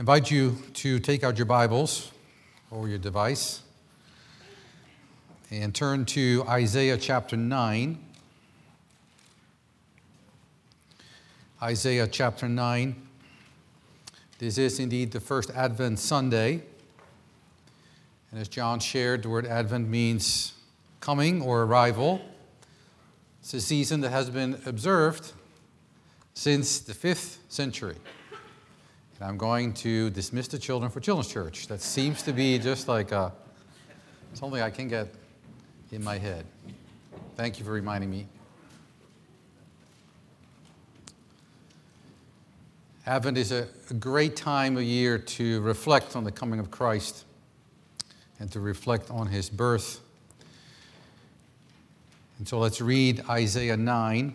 invite you to take out your Bibles or your device and turn to Isaiah chapter 9. Isaiah chapter 9. This is indeed the first Advent Sunday. And as John shared, the word Advent means coming or arrival. It's a season that has been observed since the fifth century. I'm going to dismiss the children for Children's Church. That seems to be just like a, something I can get in my head. Thank you for reminding me. Advent is a great time of year to reflect on the coming of Christ and to reflect on his birth. And so let's read Isaiah 9.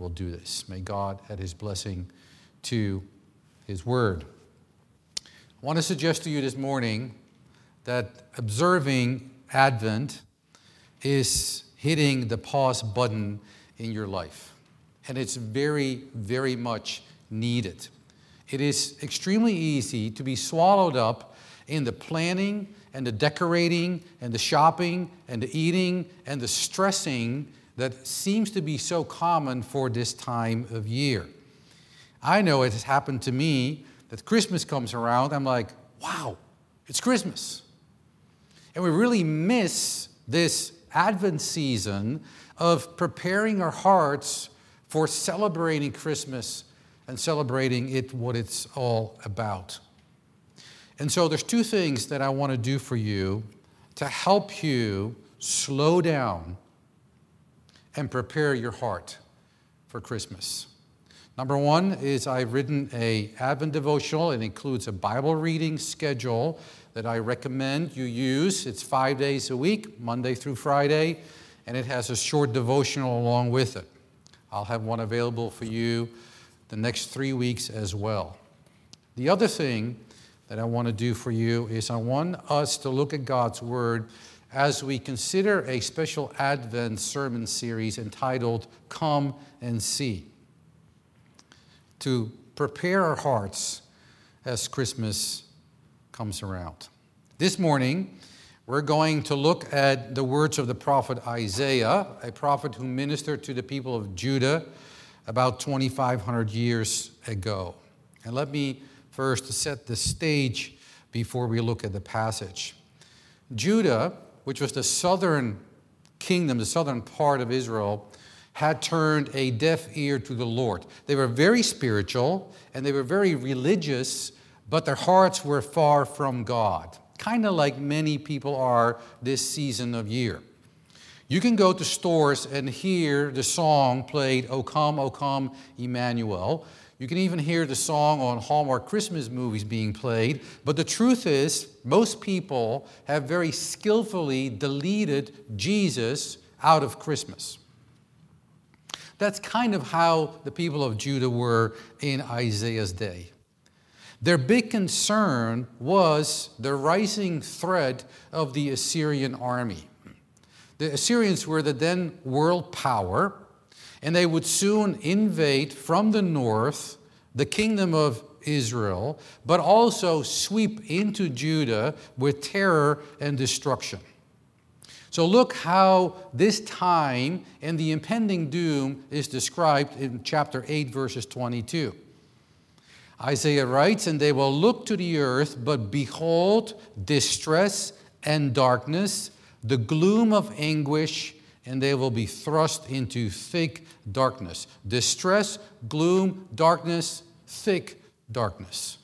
will do this. May God add his blessing to his word. I want to suggest to you this morning that observing Advent is hitting the pause button in your life. And it's very, very much needed. It is extremely easy to be swallowed up in the planning and the decorating and the shopping and the eating and the stressing that seems to be so common for this time of year. I know it has happened to me that Christmas comes around, I'm like, wow, it's Christmas. And we really miss this Advent season of preparing our hearts for celebrating Christmas and celebrating it what it's all about. And so there's two things that I want to do for you to help you slow down and prepare your heart for Christmas. Number one is I've written a Advent devotional. It includes a Bible reading schedule that I recommend you use. It's five days a week, Monday through Friday, and it has a short devotional along with it. I'll have one available for you the next three weeks as well. The other thing that I want to do for you is I want us to look at God's Word as we consider a special Advent sermon series entitled Come and See, to prepare our hearts as Christmas comes around. This morning, we're going to look at the words of the prophet Isaiah, a prophet who ministered to the people of Judah about 2,500 years ago. And let me first set the stage before we look at the passage. Judah which was the southern kingdom, the southern part of Israel, had turned a deaf ear to the Lord. They were very spiritual and they were very religious, but their hearts were far from God, kind of like many people are this season of year. You can go to stores and hear the song played, O come, O come, Emmanuel. You can even hear the song on Hallmark Christmas movies being played. But the truth is, most people have very skillfully deleted Jesus out of Christmas. That's kind of how the people of Judah were in Isaiah's day. Their big concern was the rising threat of the Assyrian army. The Assyrians were the then world power, and they would soon invade from the north the kingdom of Israel, but also sweep into Judah with terror and destruction. So, look how this time and the impending doom is described in chapter 8, verses 22. Isaiah writes, And they will look to the earth, but behold, distress and darkness, the gloom of anguish, and they will be thrust into thick darkness. Distress, gloom, darkness, thick darkness.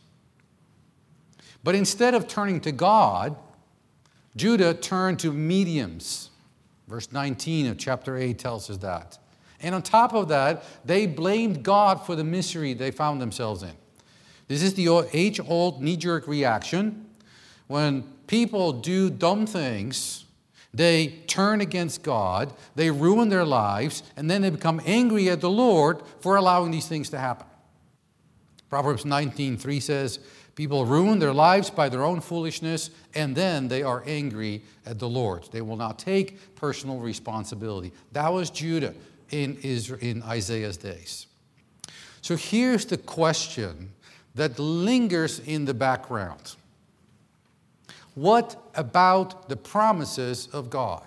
But instead of turning to God, Judah turned to mediums. Verse 19 of chapter 8 tells us that. And on top of that, they blamed God for the misery they found themselves in. This is the age old knee jerk reaction. When people do dumb things, they turn against God, they ruin their lives, and then they become angry at the Lord for allowing these things to happen. Proverbs 19:3 says, People ruin their lives by their own foolishness, and then they are angry at the Lord. They will not take personal responsibility. That was Judah in, Israel, in Isaiah's days. So here's the question that lingers in the background What about the promises of God?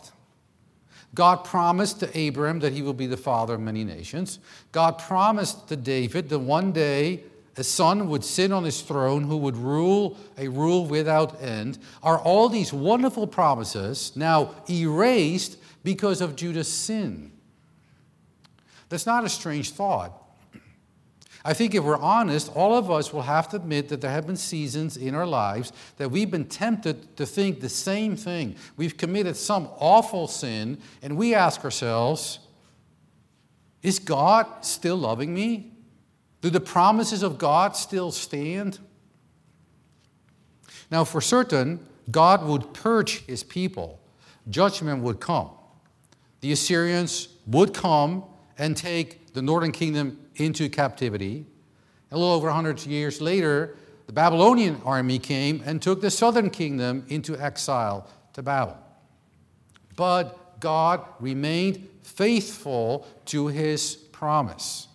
God promised to Abraham that he will be the father of many nations. God promised to David that one day a son would sit on his throne who would rule a rule without end. Are all these wonderful promises now erased because of Judah's sin? That's not a strange thought. I think if we're honest, all of us will have to admit that there have been seasons in our lives that we've been tempted to think the same thing. We've committed some awful sin, and we ask ourselves, is God still loving me? Do the promises of God still stand? Now, for certain, God would purge his people. Judgment would come. The Assyrians would come and take the northern kingdom into captivity. A little over 100 years later, the Babylonian army came and took the southern kingdom into exile to Babel. But God remained faithful to his promise.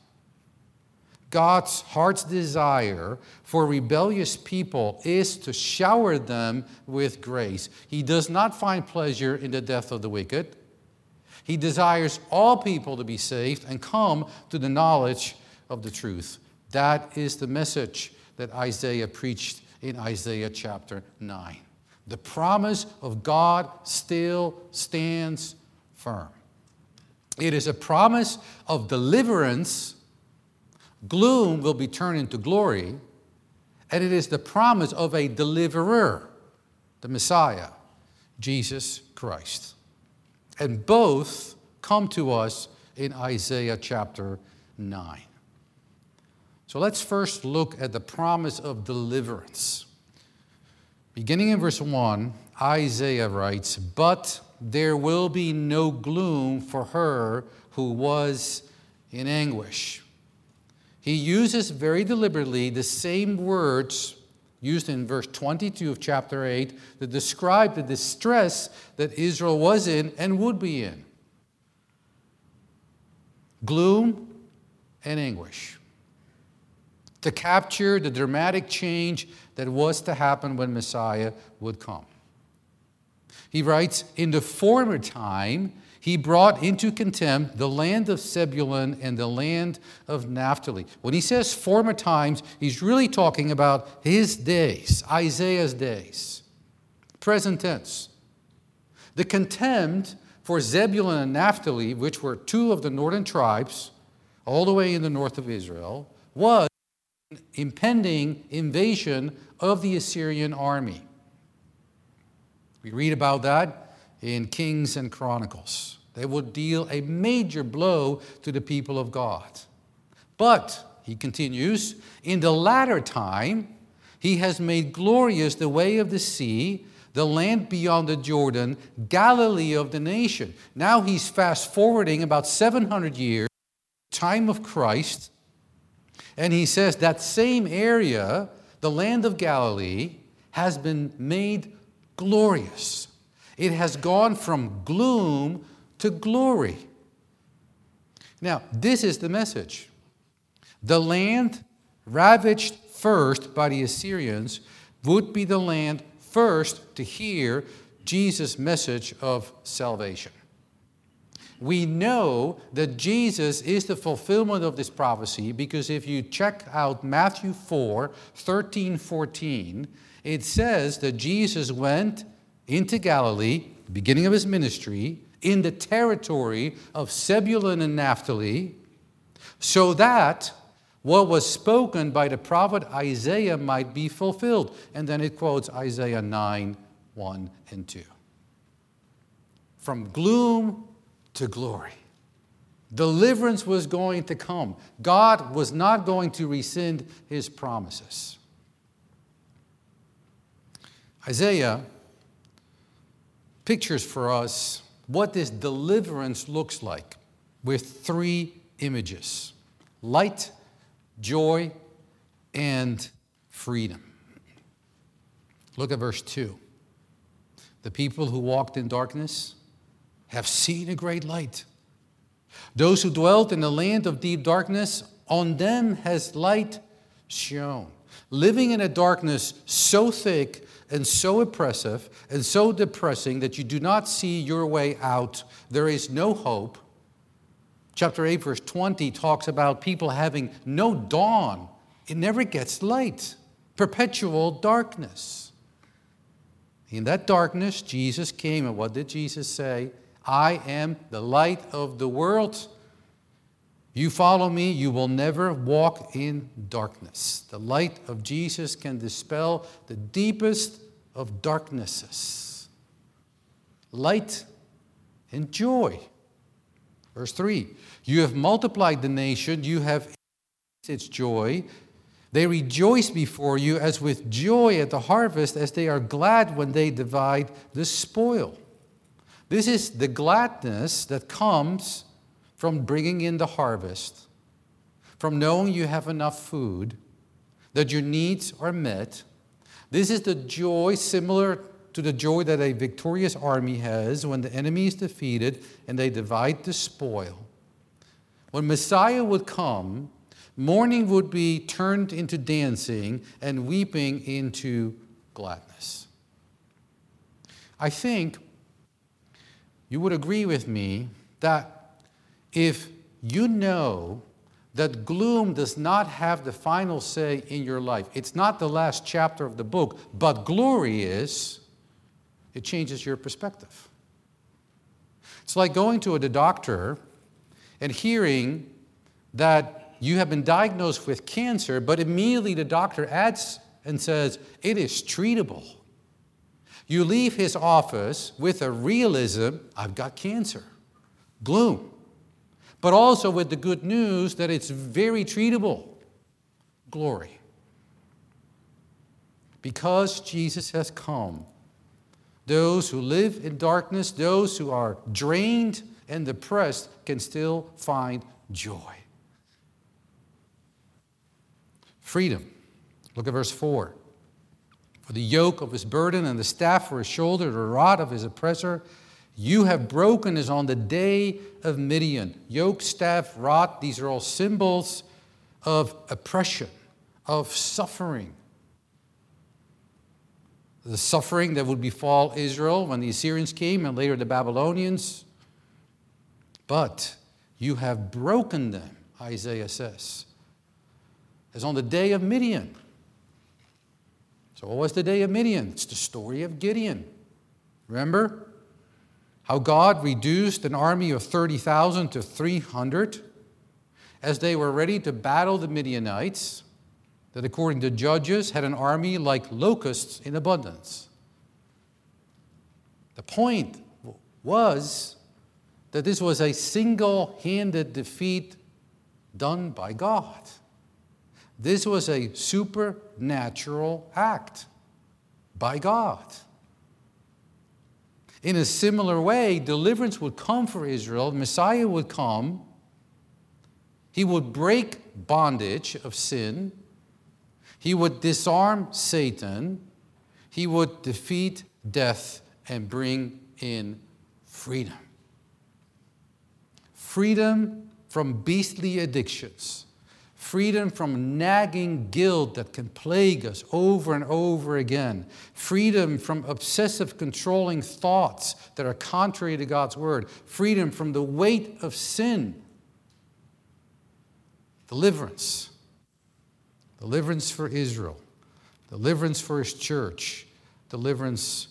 God's heart's desire for rebellious people is to shower them with grace. He does not find pleasure in the death of the wicked. He desires all people to be saved and come to the knowledge of the truth. That is the message that Isaiah preached in Isaiah chapter 9. The promise of God still stands firm. It is a promise of deliverance Gloom will be turned into glory, and it is the promise of a deliverer, the Messiah, Jesus Christ. And both come to us in Isaiah chapter 9. So let's first look at the promise of deliverance. Beginning in verse 1, Isaiah writes, But there will be no gloom for her who was in anguish. He uses very deliberately the same words used in verse 22 of chapter 8 to describe the distress that Israel was in and would be in gloom and anguish. To capture the dramatic change that was to happen when Messiah would come. He writes, In the former time, he brought into contempt the land of Zebulun and the land of Naphtali. When he says former times, he's really talking about his days, Isaiah's days. Present tense. The contempt for Zebulun and Naphtali, which were two of the northern tribes, all the way in the north of Israel, was impending invasion of the Assyrian army. We read about that in Kings and Chronicles. They would deal a major blow to the people of God. But, he continues, in the latter time, he has made glorious the way of the sea, the land beyond the Jordan, Galilee of the nation. Now he's fast forwarding about 700 years, time of Christ, and he says that same area the land of Galilee, has been made glorious. It has gone from gloom to glory. Now, this is the message. The land ravaged first by the Assyrians would be the land first to hear Jesus' message of salvation. We know that Jesus is the fulfillment of this prophecy because if you check out Matthew 4 13, 14, it says that Jesus went into Galilee, the beginning of his ministry, in the territory of Zebulun and Naphtali, so that what was spoken by the prophet Isaiah might be fulfilled. And then it quotes Isaiah 9 1 and 2. From gloom to glory. Deliverance was going to come. God was not going to rescind his promises. Isaiah pictures for us what this deliverance looks like with three images light, joy, and freedom. Look at verse 2. The people who walked in darkness have seen a great light. Those who dwelt in the land of deep darkness, on them has light shone. Living in a darkness so thick and so oppressive and so depressing that you do not see your way out, there is no hope. Chapter 8, verse 20 talks about people having no dawn. It never gets light, perpetual darkness. In that darkness, Jesus came, and what did Jesus say? I am the light of the world. You follow me, you will never walk in darkness. The light of Jesus can dispel the deepest of darknesses. Light and joy. Verse 3 You have multiplied the nation, you have increased its joy. They rejoice before you as with joy at the harvest, as they are glad when they divide the spoil. This is the gladness that comes from bringing in the harvest, from knowing you have enough food, that your needs are met. This is the joy similar to the joy that a victorious army has when the enemy is defeated and they divide the spoil. When Messiah would come, mourning would be turned into dancing and weeping into gladness. I think you would agree with me that if you know that gloom does not have the final say in your life, it's not the last chapter of the book, but glory is, it changes your perspective. It's like going to the doctor and hearing that you have been diagnosed with cancer, but immediately the doctor adds and says, it is treatable. You leave his office with a realism I've got cancer, gloom, but also with the good news that it's very treatable, glory. Because Jesus has come, those who live in darkness, those who are drained and depressed, can still find joy. Freedom. Look at verse 4. For the yoke of his burden and the staff for his shoulder, the rod of his oppressor, you have broken as on the day of Midian. Yoke, staff, rod, these are all symbols of oppression, of suffering. The suffering that would befall Israel when the Assyrians came and later the Babylonians. But you have broken them, Isaiah says, as on the day of Midian. So, what was the day of Midian? It's the story of Gideon. Remember how God reduced an army of 30,000 to 300 as they were ready to battle the Midianites, that according to Judges had an army like locusts in abundance. The point was that this was a single handed defeat done by God. This was a supernatural act by God. In a similar way, deliverance would come for Israel, Messiah would come, he would break bondage of sin, He would disarm Satan, he would defeat death and bring in freedom. Freedom from beastly addictions freedom from nagging guilt that can plague us over and over again, freedom from obsessive controlling thoughts that are contrary to God's word, freedom from the weight of sin, deliverance, deliverance for Israel, deliverance for his church, deliverance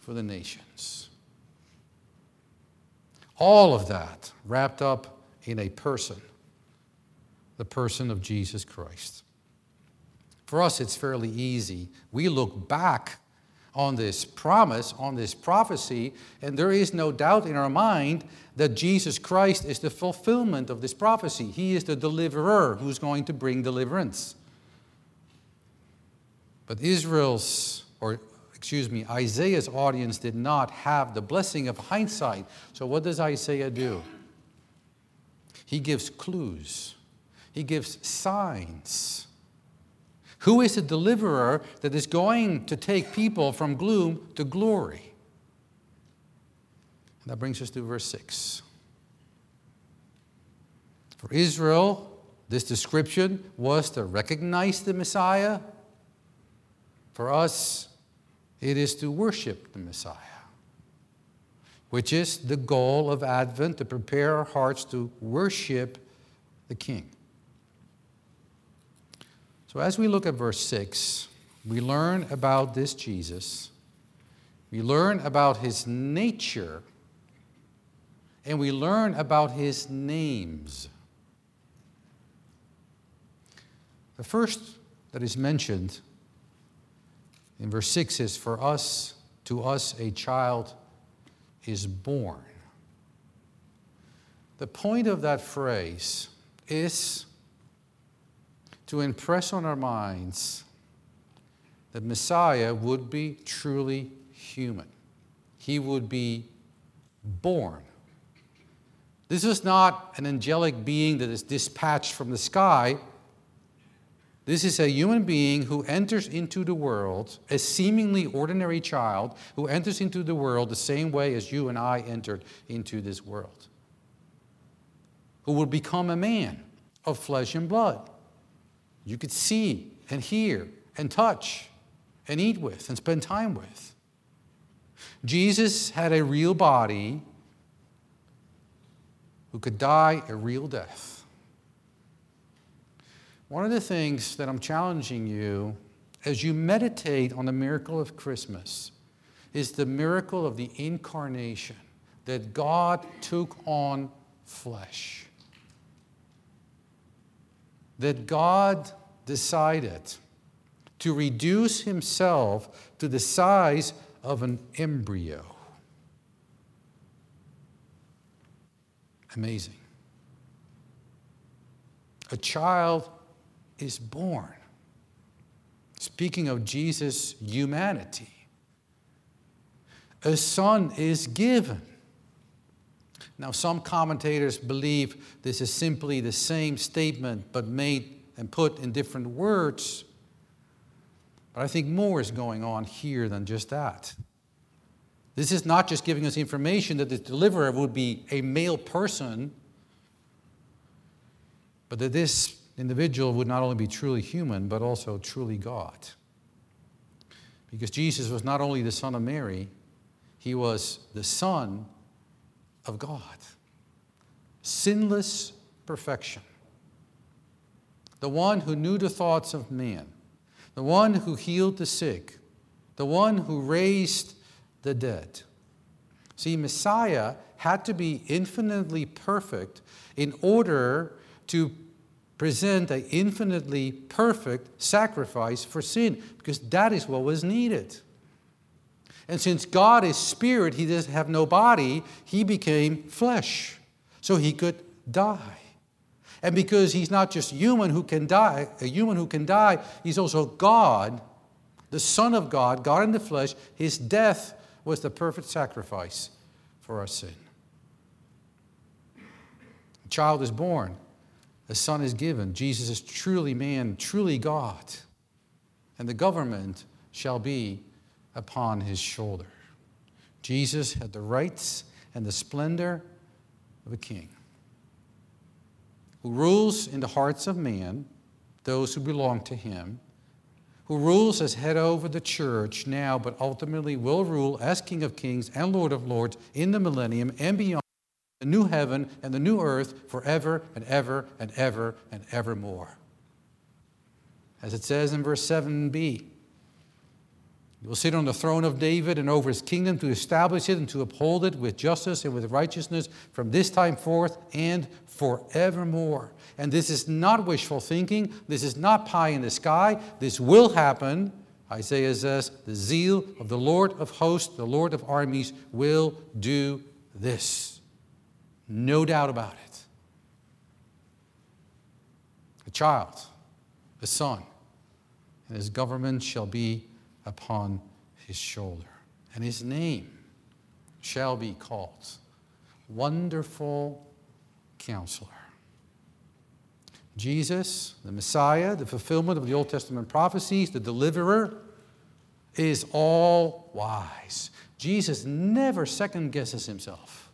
for the nations. All of that wrapped up in a person the person of Jesus Christ. For us, it's fairly easy. We look back on this promise, on this prophecy, and there is no doubt in our mind that Jesus Christ is the fulfillment of this prophecy. He is the deliverer who's going to bring deliverance. But Israel's, or excuse me, Isaiah's audience did not have the blessing of hindsight. So what does Isaiah do? He gives clues he gives signs. Who is the deliverer that is going to take people from gloom to glory? And that brings us to verse 6. For Israel, this description was to recognize the Messiah. For us, it is to worship the Messiah, which is the goal of Advent to prepare our hearts to worship the King. So, as we look at verse 6, we learn about this Jesus, we learn about his nature, and we learn about his names. The first that is mentioned in verse 6 is For us, to us, a child is born. The point of that phrase is to impress on our minds that Messiah would be truly human. He would be born. This is not an angelic being that is dispatched from the sky. This is a human being who enters into the world, a seemingly ordinary child who enters into the world the same way as you and I entered into this world, who will become a man of flesh and blood you could see and hear and touch and eat with and spend time with. Jesus had a real body who could die a real death. One of the things that I'm challenging you as you meditate on the miracle of Christmas is the miracle of the incarnation, that God took on flesh that God decided to reduce himself to the size of an embryo. Amazing. A child is born. Speaking of Jesus' humanity, a son is given. Now, some commentators believe this is simply the same statement but made and put in different words. But I think more is going on here than just that. This is not just giving us information that the deliverer would be a male person, but that this individual would not only be truly human, but also truly God. Because Jesus was not only the Son of Mary, he was the Son of God. Sinless perfection. The one who knew the thoughts of man, the one who healed the sick, the one who raised the dead. See, Messiah had to be infinitely perfect in order to present an infinitely perfect sacrifice for sin, because that is what was needed. And since God is spirit, he doesn't have no body, he became flesh so he could die. And because he's not just human who can die, a human who can die, he's also God, the Son of God, God in the flesh. His death was the perfect sacrifice for our sin. A child is born, a son is given. Jesus is truly man, truly God. and the government shall be upon his shoulder. Jesus had the rights and the splendor of a king who rules in the hearts of men, those who belong to him, who rules as head over the church now, but ultimately will rule as King of kings and Lord of lords in the millennium and beyond the new heaven and the new earth forever and ever and ever and evermore. As it says in verse 7b, he will sit on the throne of David and over his kingdom to establish it and to uphold it with justice and with righteousness from this time forth and forevermore. And this is not wishful thinking. This is not pie in the sky. This will happen. Isaiah says, The zeal of the Lord of hosts, the Lord of armies, will do this. No doubt about it. A child, a son, and his government shall be upon his shoulder. And his name shall be called Wonderful Counselor. Jesus, the Messiah, the fulfillment of the Old Testament prophecies, the deliverer, is all wise. Jesus never second guesses himself.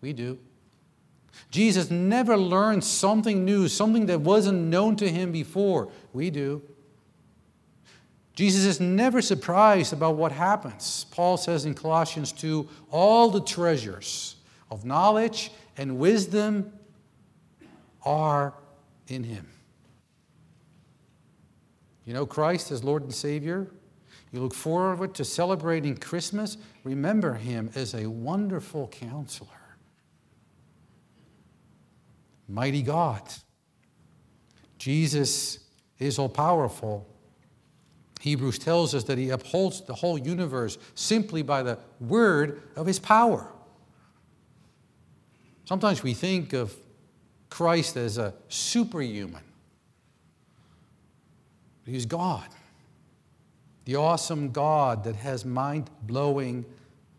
We do. Jesus never learned something new, something that wasn't known to him before. We do. Jesus is never surprised about what happens. Paul says in Colossians 2 all the treasures of knowledge and wisdom are in him. You know Christ as Lord and Savior? You look forward to celebrating Christmas. Remember him as a wonderful counselor. Mighty God. Jesus is all powerful Hebrews tells us that he upholds the whole universe simply by the word of his power. Sometimes we think of Christ as a superhuman. He's God, the awesome God that has mind blowing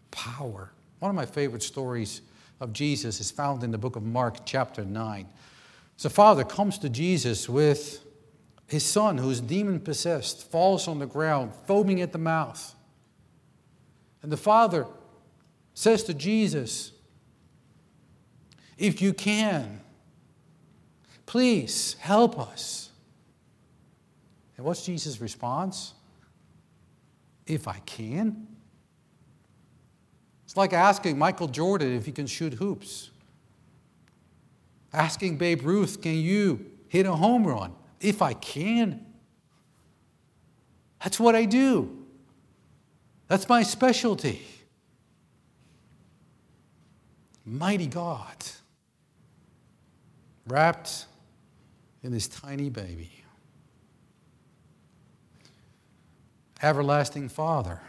power. One of my favorite stories of Jesus is found in the book of Mark, chapter 9. So, Father comes to Jesus with his son, who is demon possessed, falls on the ground, foaming at the mouth. And the father says to Jesus, If you can, please help us. And what's Jesus' response? If I can. It's like asking Michael Jordan if he can shoot hoops. Asking Babe Ruth, can you hit a home run? If I can. That's what I do. That's my specialty. Mighty God, wrapped in this tiny baby. Everlasting Father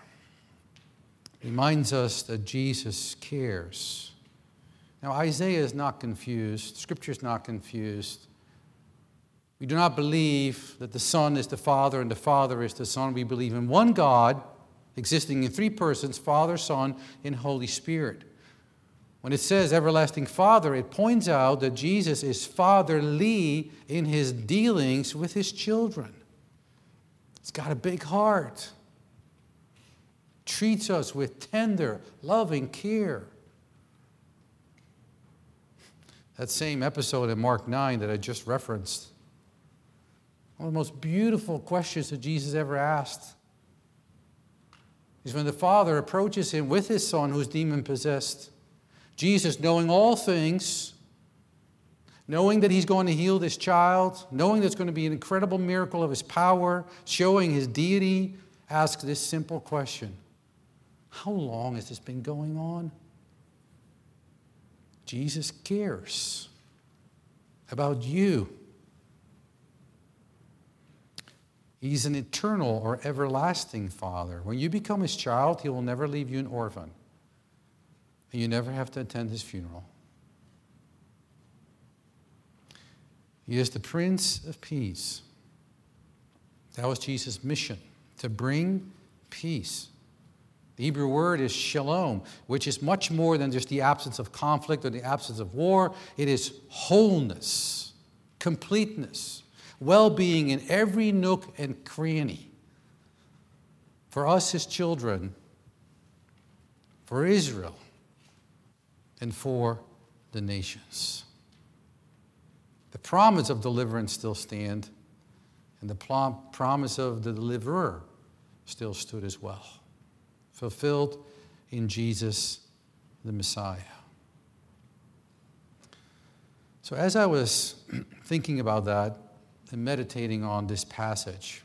reminds us that Jesus cares. Now, Isaiah is not confused, Scripture is not confused. We do not believe that the Son is the Father and the Father is the Son. We believe in one God, existing in three persons Father, Son, and Holy Spirit. When it says everlasting Father, it points out that Jesus is fatherly in his dealings with his children. He's got a big heart, treats us with tender, loving care. That same episode in Mark 9 that I just referenced one of the most beautiful questions that Jesus ever asked is when the Father approaches him with his son who's demon possessed. Jesus, knowing all things, knowing that he's going to heal this child, knowing there's going to be an incredible miracle of his power, showing his deity, asks this simple question How long has this been going on? Jesus cares about you. He's an eternal or everlasting Father. When you become His child, He will never leave you an orphan. And you never have to attend His funeral. He is the Prince of Peace. That was Jesus' mission, to bring peace. The Hebrew word is shalom, which is much more than just the absence of conflict or the absence of war. It is wholeness, completeness well being in every nook and cranny for us, his children, for Israel, and for the nations. The promise of deliverance still stand, and the promise of the deliverer still stood as well, fulfilled in Jesus the Messiah. So, as I was thinking about that and meditating on this passage,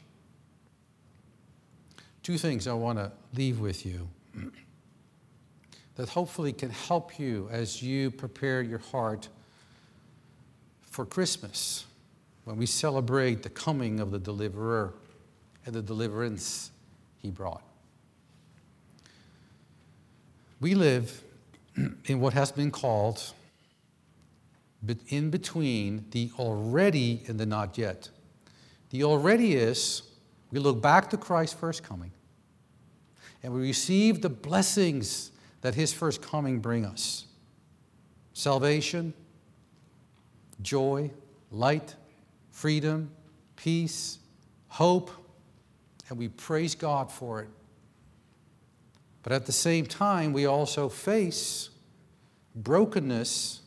two things I want to leave with you that hopefully can help you as you prepare your heart for Christmas when we celebrate the coming of the deliverer and the deliverance he brought. We live in what has been called but in between the already and the not yet. The already is we look back to Christ's first coming and we receive the blessings that his first coming bring us. Salvation, joy, light, freedom, peace, hope, and we praise God for it. But at the same time, we also face brokenness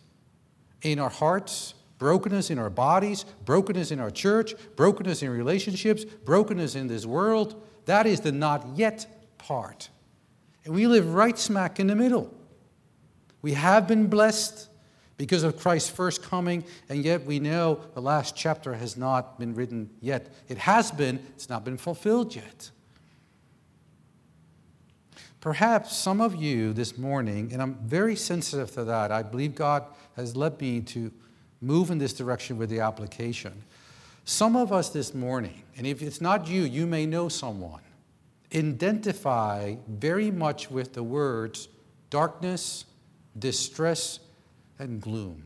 in our hearts, brokenness in our bodies, brokenness in our church, brokenness in relationships, brokenness in this world. That is the not yet part. And we live right smack in the middle. We have been blessed because of Christ's first coming, and yet we know the last chapter has not been written yet. It has been, it's not been fulfilled yet. Perhaps some of you this morning, and I'm very sensitive to that, I believe God has led me to move in this direction with the application. Some of us this morning, and if it's not you, you may know someone, identify very much with the words darkness, distress, and gloom.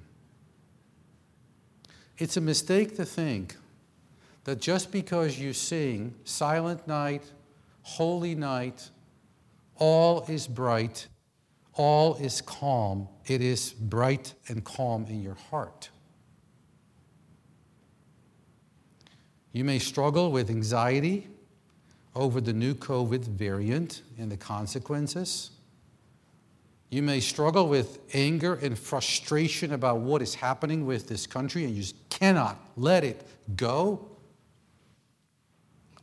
It's a mistake to think that just because you sing Silent Night, Holy Night, all is bright, all is calm. It is bright and calm in your heart. You may struggle with anxiety over the new COVID variant and the consequences. You may struggle with anger and frustration about what is happening with this country and you just cannot let it go.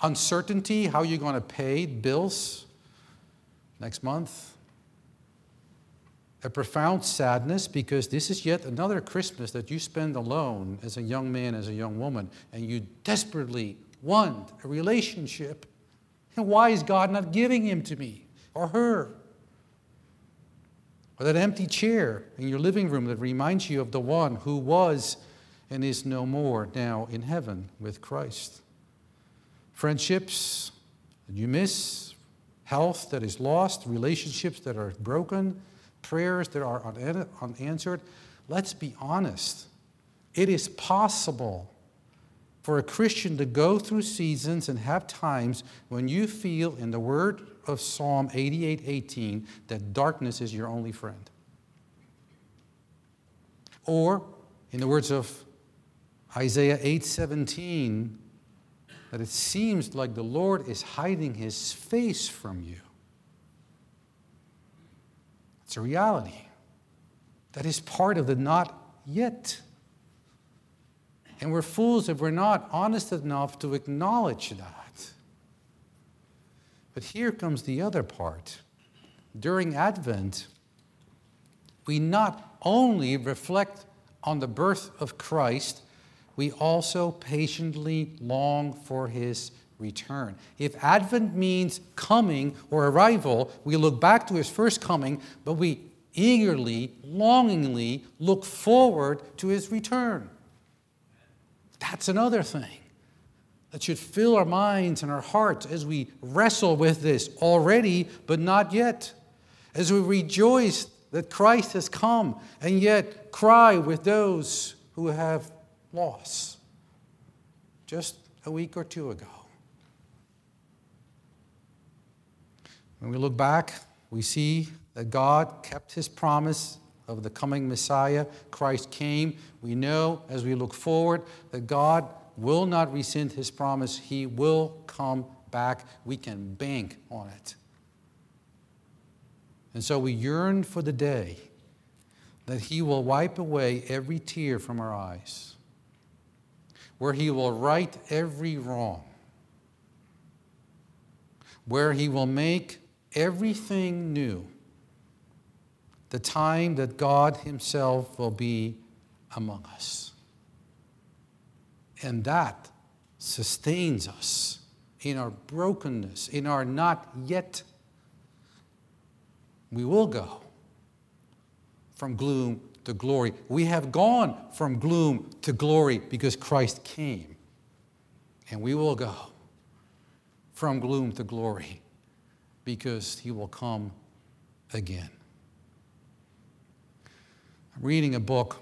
Uncertainty, how you're going to pay bills next month. A profound sadness because this is yet another Christmas that you spend alone as a young man, as a young woman, and you desperately want a relationship. And why is God not giving him to me or her? Or that empty chair in your living room that reminds you of the one who was and is no more now in heaven with Christ. Friendships that you miss, health that is lost, relationships that are broken, prayers that are unanswered. Let's be honest. It is possible for a Christian to go through seasons and have times when you feel, in the word of Psalm 88 18, that darkness is your only friend. Or, in the words of Isaiah 8 17, that it seems like the Lord is hiding his face from you. It's a reality. That is part of the not yet. And we're fools if we're not honest enough to acknowledge that. But here comes the other part. During Advent, we not only reflect on the birth of Christ, we also patiently long for his return. If Advent means coming or arrival, we look back to his first coming, but we eagerly, longingly look forward to his return. That's another thing that should fill our minds and our hearts as we wrestle with this already, but not yet. As we rejoice that Christ has come and yet cry with those who have loss just a week or two ago. When we look back, we see that God kept his promise of the coming Messiah. Christ came. We know as we look forward that God will not rescind his promise. He will come back. We can bank on it. And so we yearn for the day that He will wipe away every tear from our eyes, where He will right every wrong, where He will make everything new, the time that God Himself will be among us. And that sustains us in our brokenness, in our not yet. We will go from gloom to glory. We have gone from gloom to glory because Christ came. And we will go from gloom to glory because he will come again. I'm reading a book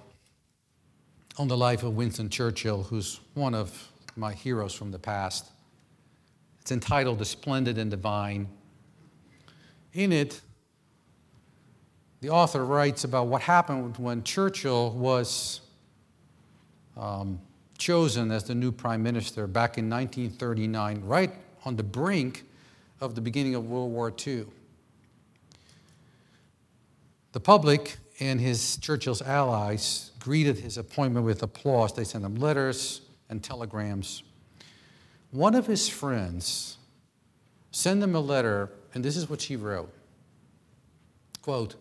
on the life of Winston Churchill, who's one of my heroes from the past. It's entitled The Splendid and the Vile. In it, the author writes about what happened when Churchill was um, chosen as the new prime minister back in 1939, right on the brink of the beginning of World War II. The public and his Churchill's allies greeted his appointment with applause. They sent him letters and telegrams. One of his friends sent him a letter, and this is what she wrote. Quote,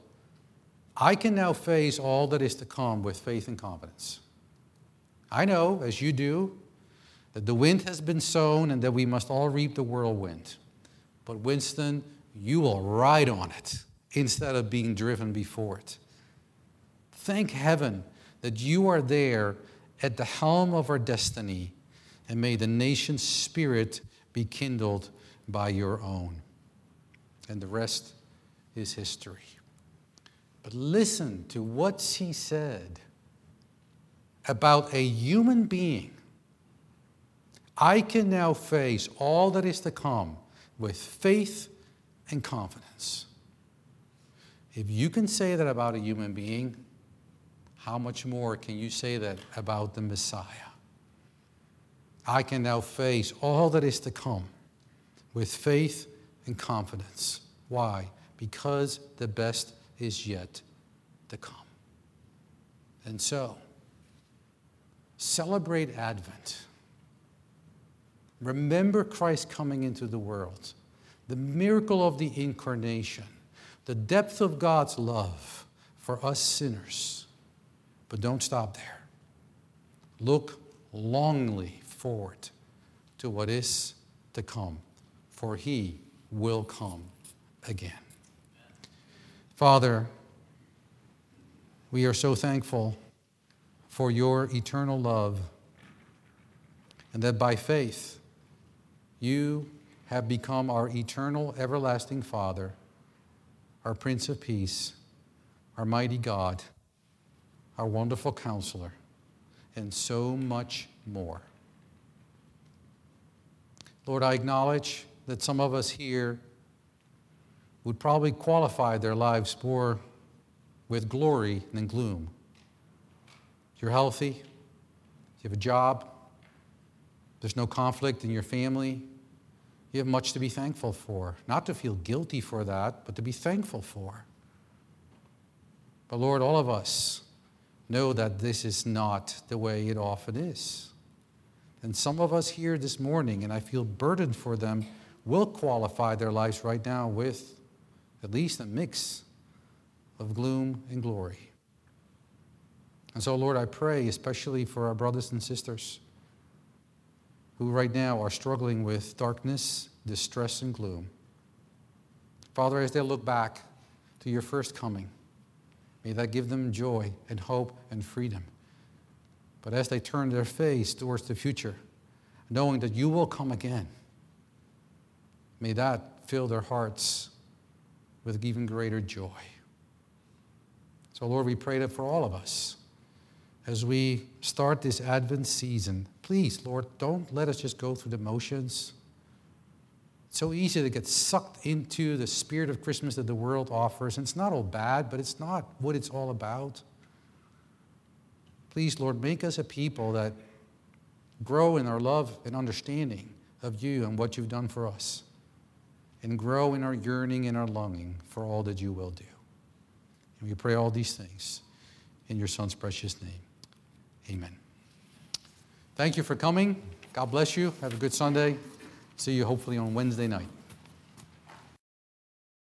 I can now face all that is to come with faith and confidence. I know, as you do, that the wind has been sown and that we must all reap the whirlwind. But Winston, you will ride on it instead of being driven before it. Thank heaven that you are there at the helm of our destiny, and may the nation's spirit be kindled by your own. And the rest is history. But listen to what she said about a human being. I can now face all that is to come with faith and confidence. If you can say that about a human being, how much more can you say that about the Messiah? I can now face all that is to come with faith and confidence. Why? Because the best is yet to come. And so, celebrate Advent. Remember Christ coming into the world, the miracle of the incarnation, the depth of God's love for us sinners. But don't stop there. Look longly forward to what is to come, for he will come again. Father, we are so thankful for your eternal love, and that by faith you have become our eternal, everlasting Father, our Prince of Peace, our mighty God, our wonderful counselor, and so much more. Lord, I acknowledge that some of us here would probably qualify their lives more with glory than gloom. You're healthy, you have a job, there's no conflict in your family. You have much to be thankful for. Not to feel guilty for that, but to be thankful for. But Lord, all of us know that this is not the way it often is. And some of us here this morning, and I feel burdened for them, will qualify their lives right now with at least a mix of gloom and glory. And so, Lord, I pray, especially for our brothers and sisters who right now are struggling with darkness, distress, and gloom. Father, as they look back to your first coming, may that give them joy and hope and freedom. But as they turn their face towards the future, knowing that you will come again, may that fill their hearts with even greater joy. So, Lord, we pray that for all of us as we start this Advent season. Please, Lord, don't let us just go through the motions. It's so easy to get sucked into the spirit of Christmas that the world offers. And it's not all bad, but it's not what it's all about. Please, Lord, make us a people that grow in our love and understanding of you and what you've done for us and grow in our yearning and our longing for all that you will do. And we pray all these things in your Son's precious name. Amen. Thank you for coming. God bless you. Have a good Sunday. See you hopefully on Wednesday night.